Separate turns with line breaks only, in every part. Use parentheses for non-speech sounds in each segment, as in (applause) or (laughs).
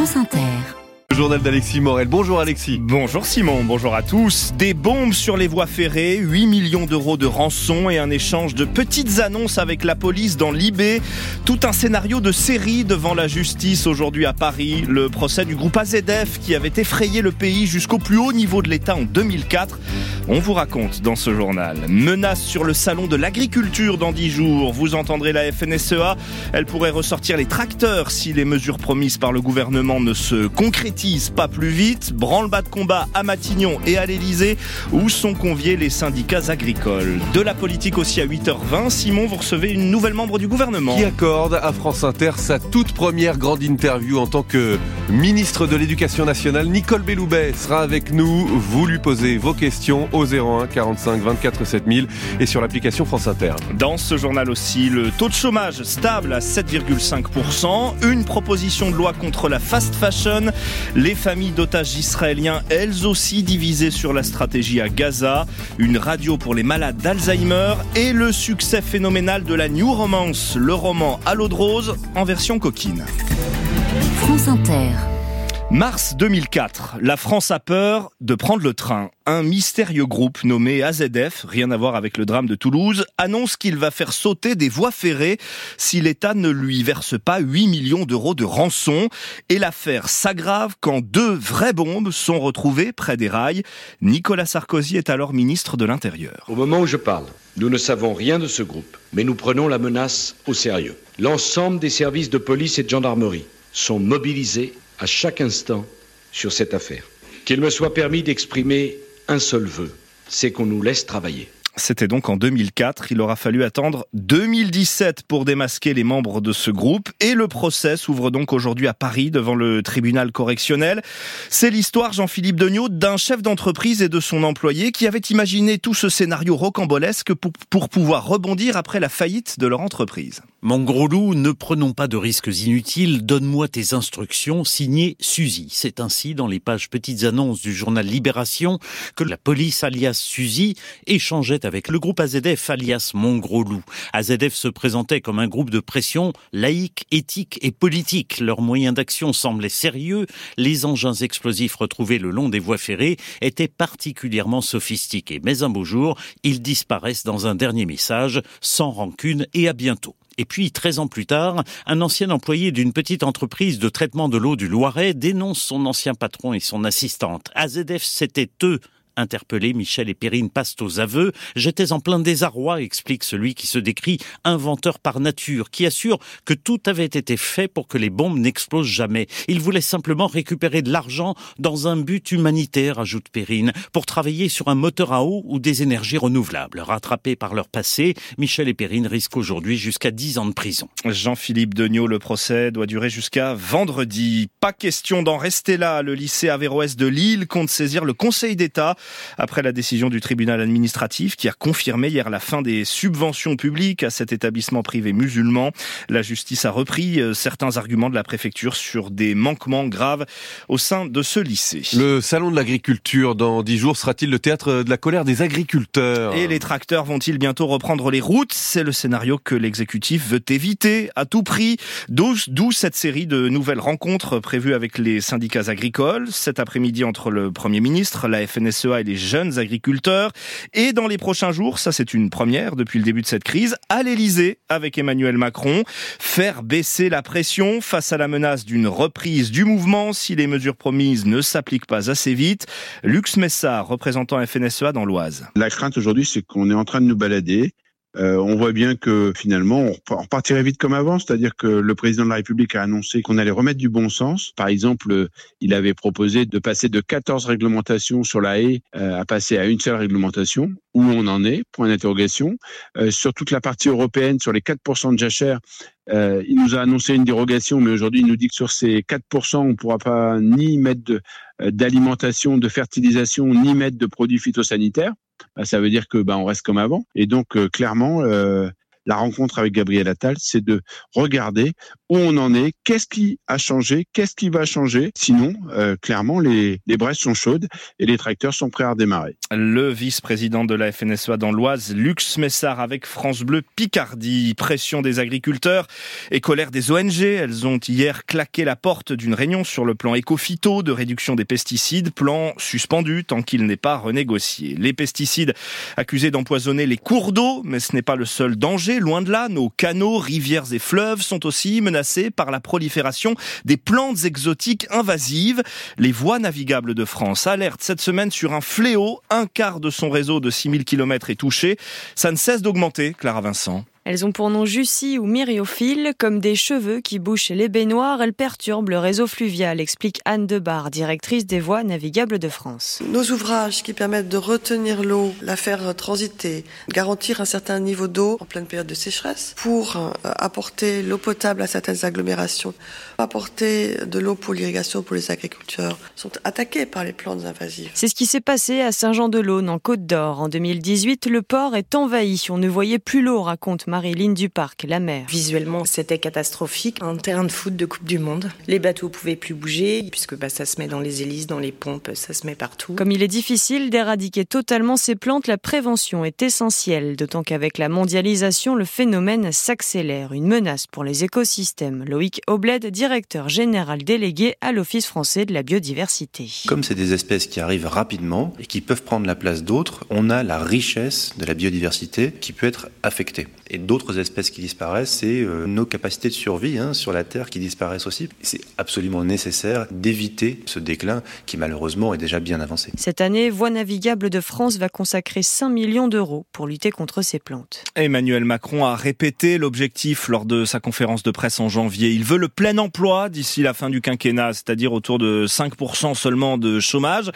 France Inter.
Journal d'Alexis Morel. Bonjour Alexis.
Bonjour Simon, bonjour à tous. Des bombes sur les voies ferrées, 8 millions d'euros de rançon et un échange de petites annonces avec la police dans l'IB. Tout un scénario de série devant la justice aujourd'hui à Paris. Le procès du groupe AZF qui avait effrayé le pays jusqu'au plus haut niveau de l'État en 2004. On vous raconte dans ce journal. Menace sur le salon de l'agriculture dans 10 jours. Vous entendrez la FNSEA. Elle pourrait ressortir les tracteurs si les mesures promises par le gouvernement ne se concrétisent pas plus vite. Branle-bas de combat à Matignon et à l'Elysée où sont conviés les syndicats agricoles. De la politique aussi à 8h20. Simon, vous recevez une nouvelle membre du gouvernement.
Qui accorde à France Inter sa toute première grande interview en tant que ministre de l'Éducation nationale. Nicole Belloubet sera avec nous. Vous lui posez vos questions au 01 45 24 7000 et sur l'application France Inter.
Dans ce journal aussi, le taux de chômage stable à 7,5%. Une proposition de loi contre la fast fashion. Les familles d'otages israéliens, elles aussi divisées sur la stratégie à Gaza, une radio pour les malades d'Alzheimer et le succès phénoménal de la New Romance, le roman à l'eau de rose en version coquine.
France Inter.
Mars 2004, la France a peur de prendre le train. Un mystérieux groupe nommé AZF, rien à voir avec le drame de Toulouse, annonce qu'il va faire sauter des voies ferrées si l'État ne lui verse pas 8 millions d'euros de rançon. Et l'affaire s'aggrave quand deux vraies bombes sont retrouvées près des rails. Nicolas Sarkozy est alors ministre de l'Intérieur.
Au moment où je parle, nous ne savons rien de ce groupe, mais nous prenons la menace au sérieux. L'ensemble des services de police et de gendarmerie sont mobilisés à chaque instant sur cette affaire. Qu'il me soit permis d'exprimer un seul vœu, c'est qu'on nous laisse travailler.
C'était donc en 2004. Il aura fallu attendre 2017 pour démasquer les membres de ce groupe. Et le procès s'ouvre donc aujourd'hui à Paris devant le tribunal correctionnel. C'est l'histoire, Jean-Philippe Degnaud, d'un chef d'entreprise et de son employé qui avait imaginé tout ce scénario rocambolesque pour, pour pouvoir rebondir après la faillite de leur entreprise.
Mon gros loup, ne prenons pas de risques inutiles. Donne-moi tes instructions, signé Suzy. C'est ainsi dans les pages petites annonces du journal Libération que la police alias Suzy échangeait avec le groupe AZF alias Mon Gros Loup. AZF se présentait comme un groupe de pression laïque, éthique et politique. Leurs moyens d'action semblaient sérieux. Les engins explosifs retrouvés le long des voies ferrées étaient particulièrement sophistiqués. Mais un beau jour, ils disparaissent dans un dernier message, sans rancune et à bientôt. Et puis, 13 ans plus tard, un ancien employé d'une petite entreprise de traitement de l'eau du Loiret dénonce son ancien patron et son assistante. AZF, c'était eux Interpellés, Michel et Perrine passent aux aveux. J'étais en plein désarroi, explique celui qui se décrit inventeur par nature, qui assure que tout avait été fait pour que les bombes n'explosent jamais. Il voulait simplement récupérer de l'argent dans un but humanitaire, ajoute Perrine, pour travailler sur un moteur à eau ou des énergies renouvelables. Rattrapés par leur passé, Michel et Perrine risquent aujourd'hui jusqu'à 10 ans de prison.
Jean-Philippe Degnaud, le procès doit durer jusqu'à vendredi. Pas question d'en rester là. Le lycée Averroès de Lille compte saisir le Conseil d'État après la décision du tribunal administratif qui a confirmé hier la fin des subventions publiques à cet établissement privé musulman. La justice a repris euh, certains arguments de la préfecture sur des manquements graves au sein de ce lycée.
Le salon de l'agriculture dans dix jours sera-t-il le théâtre de la colère des agriculteurs?
Et les tracteurs vont-ils bientôt reprendre les routes? C'est le scénario que l'exécutif veut éviter à tout prix. D'où cette série de nouvelles rencontres prévues avec les syndicats agricoles cet après-midi entre le Premier ministre, la FNSEA les jeunes agriculteurs. Et dans les prochains jours, ça c'est une première depuis le début de cette crise, à l'Elysée avec Emmanuel Macron, faire baisser la pression face à la menace d'une reprise du mouvement si les mesures promises ne s'appliquent pas assez vite. Lux Messard, représentant FNSEA dans l'Oise.
La crainte aujourd'hui, c'est qu'on est en train de nous balader euh, on voit bien que finalement, on repartirait vite comme avant, c'est-à-dire que le président de la République a annoncé qu'on allait remettre du bon sens. Par exemple, il avait proposé de passer de 14 réglementations sur la haie euh, à passer à une seule réglementation. Où on en est? Point d'interrogation. Euh, sur toute la partie européenne, sur les 4% de jachère, il nous a annoncé une dérogation, mais aujourd'hui, il nous dit que sur ces 4%, on ne pourra pas ni mettre d'alimentation, de fertilisation, ni mettre de produits phytosanitaires. Bah, ça veut dire que bah, on reste comme avant. Et donc euh, clairement, euh, la rencontre avec Gabriel Attal, c'est de regarder où on en est, qu'est-ce qui a changé, qu'est-ce qui va changer. Sinon, euh, clairement, les, les braises sont chaudes et les tracteurs sont prêts à redémarrer.
Le vice-président de la FNSEA dans l'Oise, Lux Messard, avec France Bleu Picardie. Pression des agriculteurs et colère des ONG. Elles ont hier claqué la porte d'une réunion sur le plan éco-phyto de réduction des pesticides, plan suspendu tant qu'il n'est pas renégocié. Les pesticides accusés d'empoisonner les cours d'eau, mais ce n'est pas le seul danger. Loin de là, nos canaux, rivières et fleuves sont aussi menacés par la prolifération des plantes exotiques invasives. Les voies navigables de France alertent cette semaine sur un fléau. Un quart de son réseau de 6000 km est touché. Ça ne cesse d'augmenter, Clara Vincent.
Elles ont pour nom Jussie ou Myriophiles, comme des cheveux qui bouchent les baignoires, elles perturbent le réseau fluvial, explique Anne Debar, directrice des voies navigables de France.
Nos ouvrages qui permettent de retenir l'eau, la faire transiter, garantir un certain niveau d'eau en pleine période de sécheresse, pour euh, apporter l'eau potable à certaines agglomérations, apporter de l'eau pour l'irrigation pour les agriculteurs, sont attaqués par les plantes invasives.
C'est ce qui s'est passé à Saint-Jean-de-Laune, en Côte d'Or. En 2018, le port est envahi. On ne voyait plus l'eau, raconte Marie-Line Duparc, la mer.
Visuellement, c'était catastrophique. Un terrain de foot de Coupe du Monde. Les bateaux pouvaient plus bouger, puisque bah, ça se met dans les hélices, dans les pompes, ça se met partout.
Comme il est difficile d'éradiquer totalement ces plantes, la prévention est essentielle, d'autant qu'avec la mondialisation, le phénomène s'accélère. Une menace pour les écosystèmes. Loïc Obled, directeur général délégué à l'Office français de la biodiversité.
Comme c'est des espèces qui arrivent rapidement et qui peuvent prendre la place d'autres, on a la richesse de la biodiversité qui peut être affectée. Et d'autres espèces qui disparaissent, c'est euh, nos capacités de survie hein, sur la Terre qui disparaissent aussi. C'est absolument nécessaire d'éviter ce déclin qui malheureusement est déjà bien avancé.
Cette année, Voie navigable de France va consacrer 5 millions d'euros pour lutter contre ces plantes.
Emmanuel Macron a répété l'objectif lors de sa conférence de presse en janvier. Il veut le plein emploi d'ici la fin du quinquennat, c'est-à-dire autour de 5% seulement de chômage.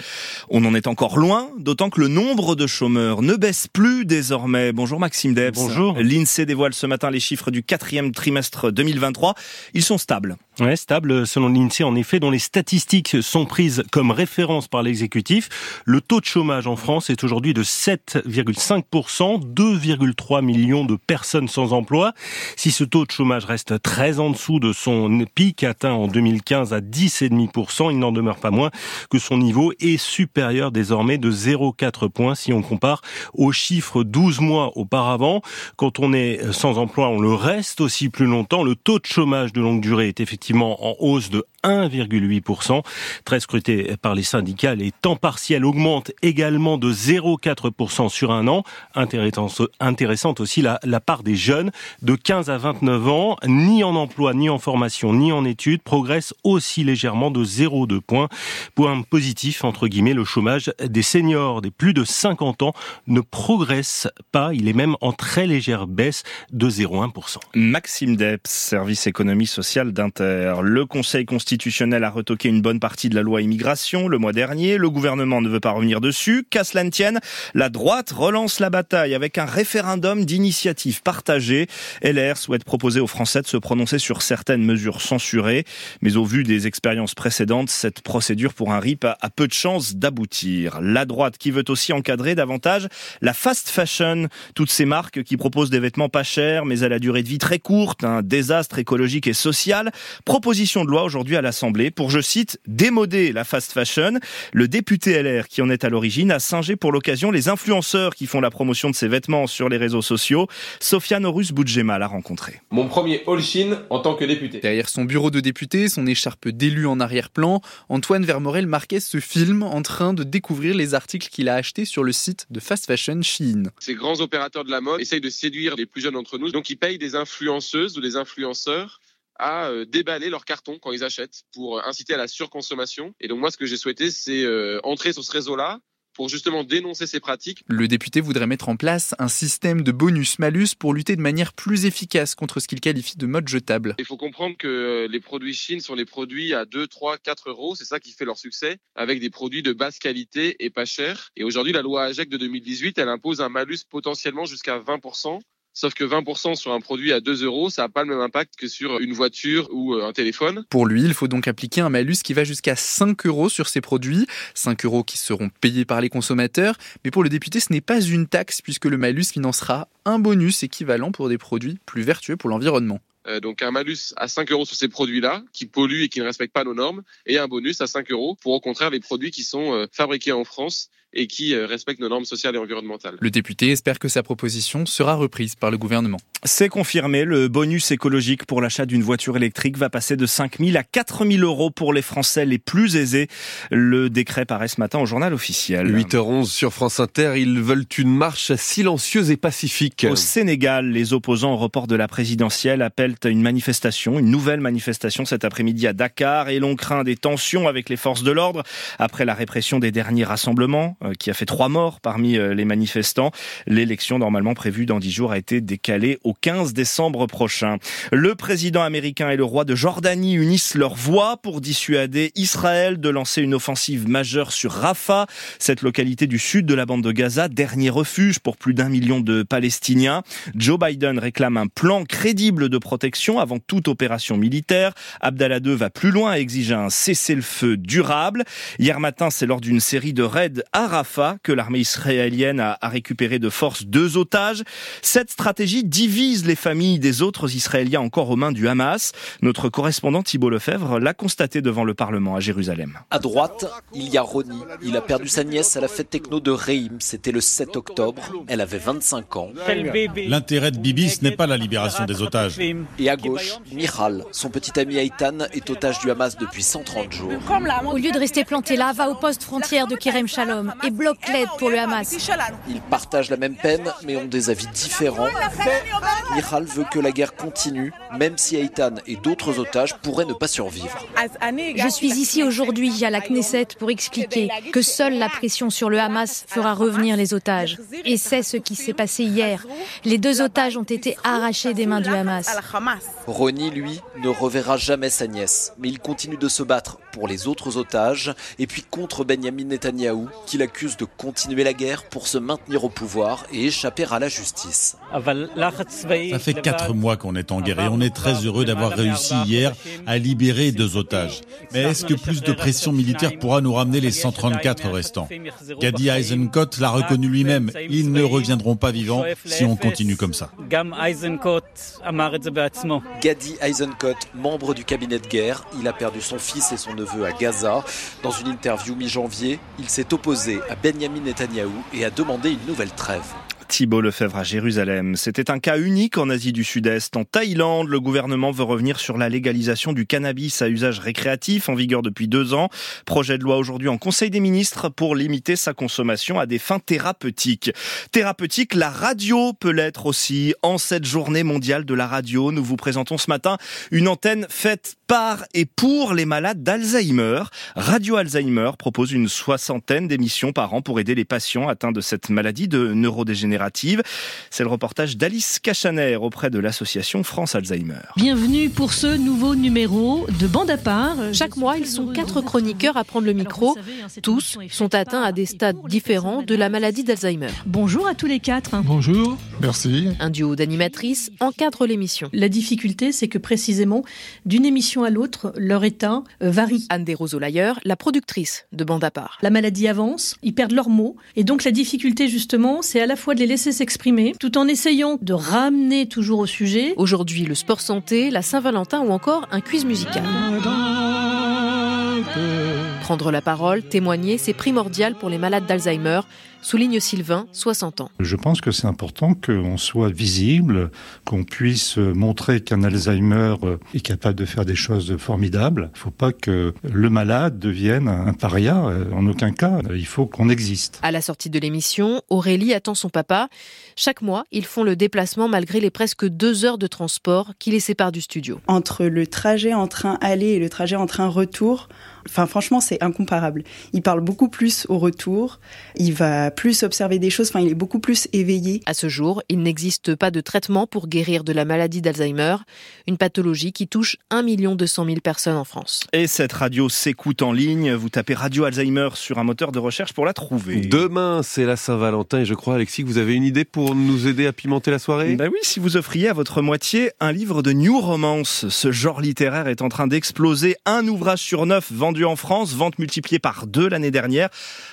On en est encore loin, d'autant que le nombre de chômeurs ne baisse plus désormais. Bonjour Maxime Debs.
Bonjour.
L'INSEE dévoile ce matin les chiffres du quatrième trimestre 2023. Ils sont stables.
Ouais, stable selon l'INSEE en effet, dont les statistiques sont prises comme référence par l'exécutif. Le taux de chômage en France est aujourd'hui de 7,5%, 2,3 millions de personnes sans emploi. Si ce taux de chômage reste très en dessous de son pic atteint en 2015 à 10,5%, il n'en demeure pas moins que son niveau est supérieur désormais de 0,4 points si on compare aux chiffres 12 mois auparavant. Quand on est sans emploi, on le reste aussi plus longtemps. Le taux de chômage de longue durée est effectivement en hausse de 1,8%. Très scruté par les syndicats, les temps partiels augmentent également de 0,4% sur un an. Intéressante aussi la, part des jeunes de 15 à 29 ans, ni en emploi, ni en formation, ni en études, progresse aussi légèrement de 0,2 points. Point positif, entre guillemets, le chômage des seniors des plus de 50 ans ne progresse pas. Il est même en très légère baisse de 0,1%.
Maxime Deps, service économie sociale d'Inter. Le Conseil constitutionnel constitutionnel a retoqué une bonne partie de la loi immigration le mois dernier. Le gouvernement ne veut pas revenir dessus. Qu'à cela ne tienne, la droite relance la bataille avec un référendum d'initiative partagée. LR souhaite proposer aux Français de se prononcer sur certaines mesures censurées. Mais au vu des expériences précédentes, cette procédure pour un RIP a peu de chances d'aboutir. La droite qui veut aussi encadrer davantage la fast fashion. Toutes ces marques qui proposent des vêtements pas chers mais à la durée de vie très courte, un désastre écologique et social. Proposition de loi aujourd'hui à l'Assemblée pour, je cite, démoder la fast fashion. Le député LR qui en est à l'origine a singé pour l'occasion les influenceurs qui font la promotion de ses vêtements sur les réseaux sociaux. Sofiane Horus Boudjema l'a rencontré.
Mon premier all-shin en tant que député.
Derrière son bureau de député, son écharpe d'élu en arrière-plan, Antoine Vermorel marquait ce film en train de découvrir les articles qu'il a achetés sur le site de fast fashion Shein.
Ces grands opérateurs de la mode essayent de séduire les plus jeunes d'entre nous, donc ils payent des influenceuses ou des influenceurs à euh, déballer leurs cartons quand ils achètent pour euh, inciter à la surconsommation. Et donc moi, ce que j'ai souhaité, c'est euh, entrer sur ce réseau-là pour justement dénoncer ces pratiques.
Le député voudrait mettre en place un système de bonus-malus pour lutter de manière plus efficace contre ce qu'il qualifie de mode jetable.
Il faut comprendre que les produits Chine sont les produits à 2, 3, 4 euros. C'est ça qui fait leur succès, avec des produits de basse qualité et pas chers. Et aujourd'hui, la loi AGEC de 2018, elle impose un malus potentiellement jusqu'à 20% Sauf que 20% sur un produit à 2 euros, ça n'a pas le même impact que sur une voiture ou euh, un téléphone.
Pour lui, il faut donc appliquer un malus qui va jusqu'à 5 euros sur ces produits. 5 euros qui seront payés par les consommateurs. Mais pour le député, ce n'est pas une taxe puisque le malus financera un bonus équivalent pour des produits plus vertueux pour l'environnement.
Euh, donc un malus à 5 euros sur ces produits-là qui polluent et qui ne respectent pas nos normes, et un bonus à 5 euros pour au contraire les produits qui sont euh, fabriqués en France et qui euh, respectent nos normes sociales et environnementales.
Le député espère que sa proposition sera reprise par le gouvernement.
C'est confirmé, le bonus écologique pour l'achat d'une voiture électrique va passer de 5 000 à 4 000 euros pour les Français les plus aisés. Le décret paraît ce matin au journal officiel.
8h11 sur France Inter, ils veulent une marche silencieuse et pacifique.
Au Sénégal, les opposants au report de la présidentielle appellent à une manifestation, une nouvelle manifestation cet après-midi à Dakar et l'on craint des tensions avec les forces de l'ordre après la répression des derniers rassemblements qui a fait trois morts parmi euh, les manifestants. L'élection normalement prévue dans dix jours a été décalée au 15 décembre prochain. Le président américain et le roi de Jordanie unissent leurs voix pour dissuader Israël de lancer une offensive majeure sur Rafah, cette localité du sud de la bande de Gaza, dernier refuge pour plus d'un million de Palestiniens. Joe Biden réclame un plan crédible de protection avant toute opération militaire. Abdallah II va plus loin et exige un cessez-le-feu durable. Hier matin, c'est lors d'une série de raids à Rafah que l'armée israélienne a, récupéré de force deux otages. Cette stratégie divise les familles des autres Israéliens encore aux mains du Hamas. Notre correspondant Thibault Lefebvre l'a constaté devant le Parlement à Jérusalem.
À droite, il y a Roni. Il a perdu sa nièce à la fête techno de Reim. C'était le 7 octobre. Elle avait 25 ans.
L'intérêt de Bibi, ce n'est pas la libération des otages.
Et à gauche, Michal. Son petit ami Aïtan est otage du Hamas depuis 130 jours.
Au lieu de rester planté là, va au poste frontière de Kerem Shalom et bloque l'aide pour le Hamas.
Ils partagent la même peine, mais ont des avis différents. Michal veut que la guerre continue, même si Aïtan et d'autres otages pourraient ne pas survivre.
Je suis ici aujourd'hui à la Knesset pour expliquer que seule la pression sur le Hamas fera revenir les otages. Et c'est ce qui s'est passé hier. Les deux otages ont été arrachés des mains du Hamas.
Roni, lui, ne reverra jamais sa nièce, mais il continue de se battre pour les autres otages et puis contre Benjamin Netanyahou, qu'il accuse de continuer la guerre pour se maintenir au pouvoir et échapper à la justice.
Ça fait quatre mois qu'on est en guerre et on est très heureux d'avoir réussi hier à libérer deux otages. Mais est-ce que plus de pression militaire pourra nous ramener les 134 restants? Gadi Eisenkot l'a reconnu lui-même. Ils ne reviendront pas vivants si on continue comme ça.
Gadi Eisenkot, membre du cabinet de guerre, il a perdu son fils et son neveu à Gaza. Dans une interview mi-janvier, il s'est opposé à Benjamin Netanyahou et a demandé une nouvelle trêve.
Thibault Lefebvre à Jérusalem. C'était un cas unique en Asie du Sud-Est. En Thaïlande, le gouvernement veut revenir sur la légalisation du cannabis à usage récréatif en vigueur depuis deux ans. Projet de loi aujourd'hui en Conseil des ministres pour limiter sa consommation à des fins thérapeutiques. Thérapeutique, la radio peut l'être aussi. En cette journée mondiale de la radio, nous vous présentons ce matin une antenne faite par et pour les malades d'Alzheimer. Radio Alzheimer propose une soixantaine d'émissions par an pour aider les patients atteints de cette maladie de neurodégénérative. C'est le reportage d'Alice Cachaner auprès de l'association France Alzheimer.
Bienvenue pour ce nouveau numéro de Bande à part.
Chaque mois, ils sont quatre chroniqueurs à prendre le micro. Tous sont atteints à des stades différents de la maladie d'Alzheimer.
Bonjour à tous les quatre.
Bonjour, merci.
Un duo d'animatrices encadre l'émission.
La difficulté, c'est que précisément, d'une émission à l'autre, leur état euh, varie.
Anne Desroseaux-Layer, la productrice de Bande à part.
La maladie avance, ils perdent leurs mots, et donc la difficulté justement, c'est à la fois de les laisser s'exprimer, tout en essayant de ramener toujours au sujet.
Aujourd'hui, le sport santé, la Saint-Valentin ou encore un quiz musical. Prendre la parole, témoigner, c'est primordial pour les malades d'Alzheimer, souligne Sylvain, 60 ans.
Je pense que c'est important qu'on soit visible, qu'on puisse montrer qu'un Alzheimer est capable de faire des choses formidables. Il ne faut pas que le malade devienne un paria, en aucun cas. Il faut qu'on existe.
À la sortie de l'émission, Aurélie attend son papa. Chaque mois, ils font le déplacement malgré les presque deux heures de transport qui les séparent du studio.
Entre le trajet en train aller et le trajet en train retour, Enfin, franchement, c'est incomparable. Il parle beaucoup plus au retour. Il va plus observer des choses. Enfin, il est beaucoup plus éveillé.
À ce jour, il n'existe pas de traitement pour guérir de la maladie d'Alzheimer, une pathologie qui touche 1 200 000 personnes en France.
Et cette radio s'écoute en ligne. Vous tapez Radio Alzheimer sur un moteur de recherche pour la trouver.
Demain, c'est la Saint-Valentin et je crois, Alexis, que vous avez une idée pour nous aider à pimenter la soirée?
Ben oui, si vous offriez à votre moitié un livre de New Romance. Ce genre littéraire est en train d'exploser. Un ouvrage sur neuf vendu en France, vente multipliée par deux l'année dernière.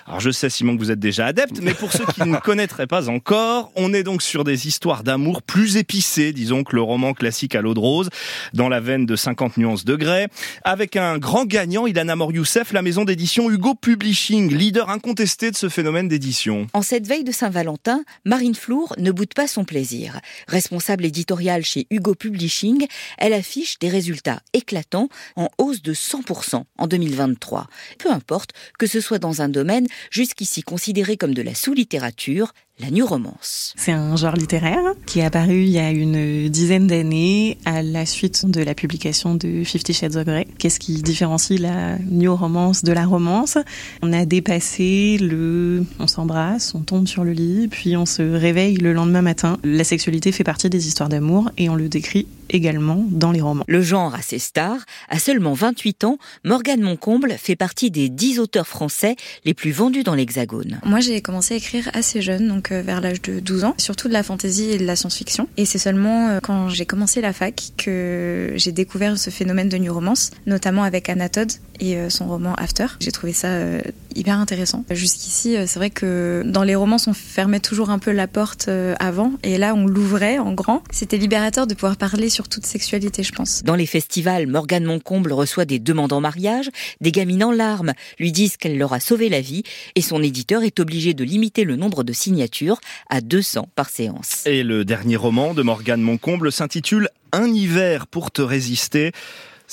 Alors je sais Simon que vous êtes déjà adepte mais pour ceux qui ne (laughs) connaîtraient pas encore, on est donc sur des histoires d'amour plus épicées, disons que le roman classique à l'eau de rose, dans la veine de 50 nuances degrés, avec un grand gagnant, Ilana Mor Youssef, la maison d'édition Hugo Publishing, leader incontesté de ce phénomène d'édition.
En cette veille de Saint-Valentin, Marine Flour ne boude pas son plaisir. Responsable éditoriale chez Hugo Publishing, elle affiche des résultats éclatants en hausse de 100% en 2023. Peu importe que ce soit dans un domaine jusqu'ici considéré comme de la sous-littérature, la new romance.
C'est un genre littéraire qui est apparu il y a une dizaine d'années à la suite de la publication de Fifty Shades of Grey. Qu'est-ce qui différencie la new romance de la romance? On a dépassé le on s'embrasse, on tombe sur le lit, puis on se réveille le lendemain matin. La sexualité fait partie des histoires d'amour et on le décrit également dans les romans.
Le genre assez star, à seulement 28 ans, Morgane Moncomble fait partie des 10 auteurs français les plus vendus dans l'Hexagone.
Moi, j'ai commencé à écrire assez jeune, donc vers l'âge de 12 ans, surtout de la fantaisie et de la science-fiction. Et c'est seulement euh, quand j'ai commencé la fac que j'ai découvert ce phénomène de new romance, notamment avec Anna Todd et euh, son roman After. J'ai trouvé ça euh, hyper intéressant. Jusqu'ici, c'est vrai que dans les romans, on fermait toujours un peu la porte avant, et là, on l'ouvrait en grand. C'était libérateur de pouvoir parler sur toute sexualité, je pense.
Dans les festivals, Morgane Moncomble reçoit des demandes en mariage, des gamines en larmes lui disent qu'elle leur a sauvé la vie, et son éditeur est obligé de limiter le nombre de signatures à 200 par séance.
Et le dernier roman de Morgane Moncomble s'intitule Un hiver pour te résister.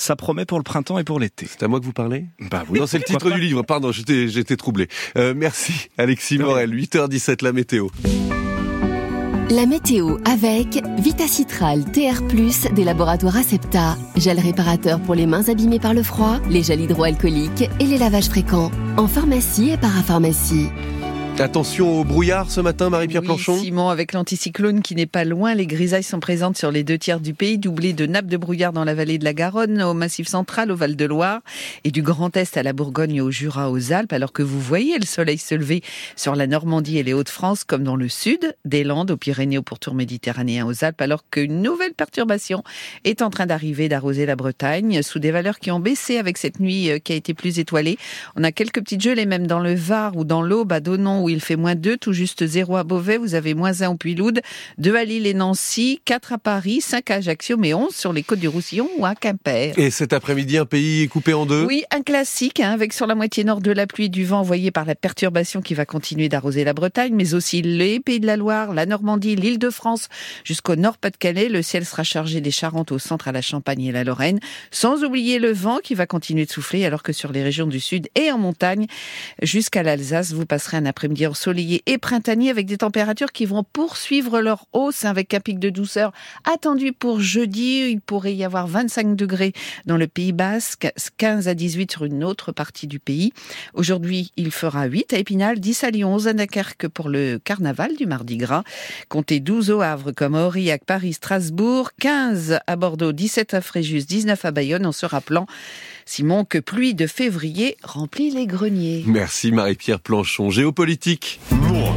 Ça promet pour le printemps et pour l'été.
C'est à moi que vous parlez?
Bah oui.
Non, c'est le titre du livre. Pardon, j'étais, j'étais troublé. Euh, merci, Alexis Morel. 8h17, la météo.
La météo avec Vitacitral TR+, des laboratoires Acepta, gel réparateur pour les mains abîmées par le froid, les gels hydroalcooliques et les lavages fréquents, en pharmacie et parapharmacie.
Attention au brouillard ce matin, Marie-Pierre
oui,
Planchon.
Simon, avec l'anticyclone qui n'est pas loin, les grisailles sont présentes sur les deux tiers du pays, doublées de nappes de brouillard dans la vallée de la Garonne, au Massif central, au Val-de-Loire, et du Grand Est à la Bourgogne, au Jura, aux Alpes, alors que vous voyez le soleil se lever sur la Normandie et les Hauts-de-France, comme dans le sud, des Landes, aux Pyrénées, au pourtour méditerranéen, aux Alpes, alors qu'une nouvelle perturbation est en train d'arriver, d'arroser la Bretagne, sous des valeurs qui ont baissé avec cette nuit euh, qui a été plus étoilée. On a quelques petites gelées, même dans le Var ou dans l'Aube, à Donon, où il fait moins 2, tout juste 0 à Beauvais, vous avez moins 1 au Puy-Loude, 2 à Lille et Nancy, 4 à Paris, 5 à Ajaccio, mais 11 sur les côtes du Roussillon ou à Quimper.
Et cet après-midi, un pays coupé en deux
Oui, un classique, hein, avec sur la moitié nord de la pluie et du vent envoyé par la perturbation qui va continuer d'arroser la Bretagne, mais aussi les Pays de la Loire, la Normandie, l'île de France, jusqu'au nord Pas-de-Calais. Le ciel sera chargé des Charentes au centre à la Champagne et la Lorraine, sans oublier le vent qui va continuer de souffler, alors que sur les régions du sud et en montagne, jusqu'à l'Alsace, vous passerez un après-midi ensoleillé et printanier avec des températures qui vont poursuivre leur hausse avec un pic de douceur attendu pour jeudi. Il pourrait y avoir 25 degrés dans le Pays Basque, 15 à 18 sur une autre partie du pays. Aujourd'hui, il fera 8 à Épinal, 10 à Lyon, 11 à Dunkerque pour le carnaval du Mardi Gras. Comptez 12 au Havre comme Aurillac, Paris, Strasbourg, 15 à Bordeaux, 17 à Fréjus, 19 à Bayonne en se rappelant Simon, que pluie de février remplit les greniers.
Merci Marie-Pierre Planchon. Géopolitique.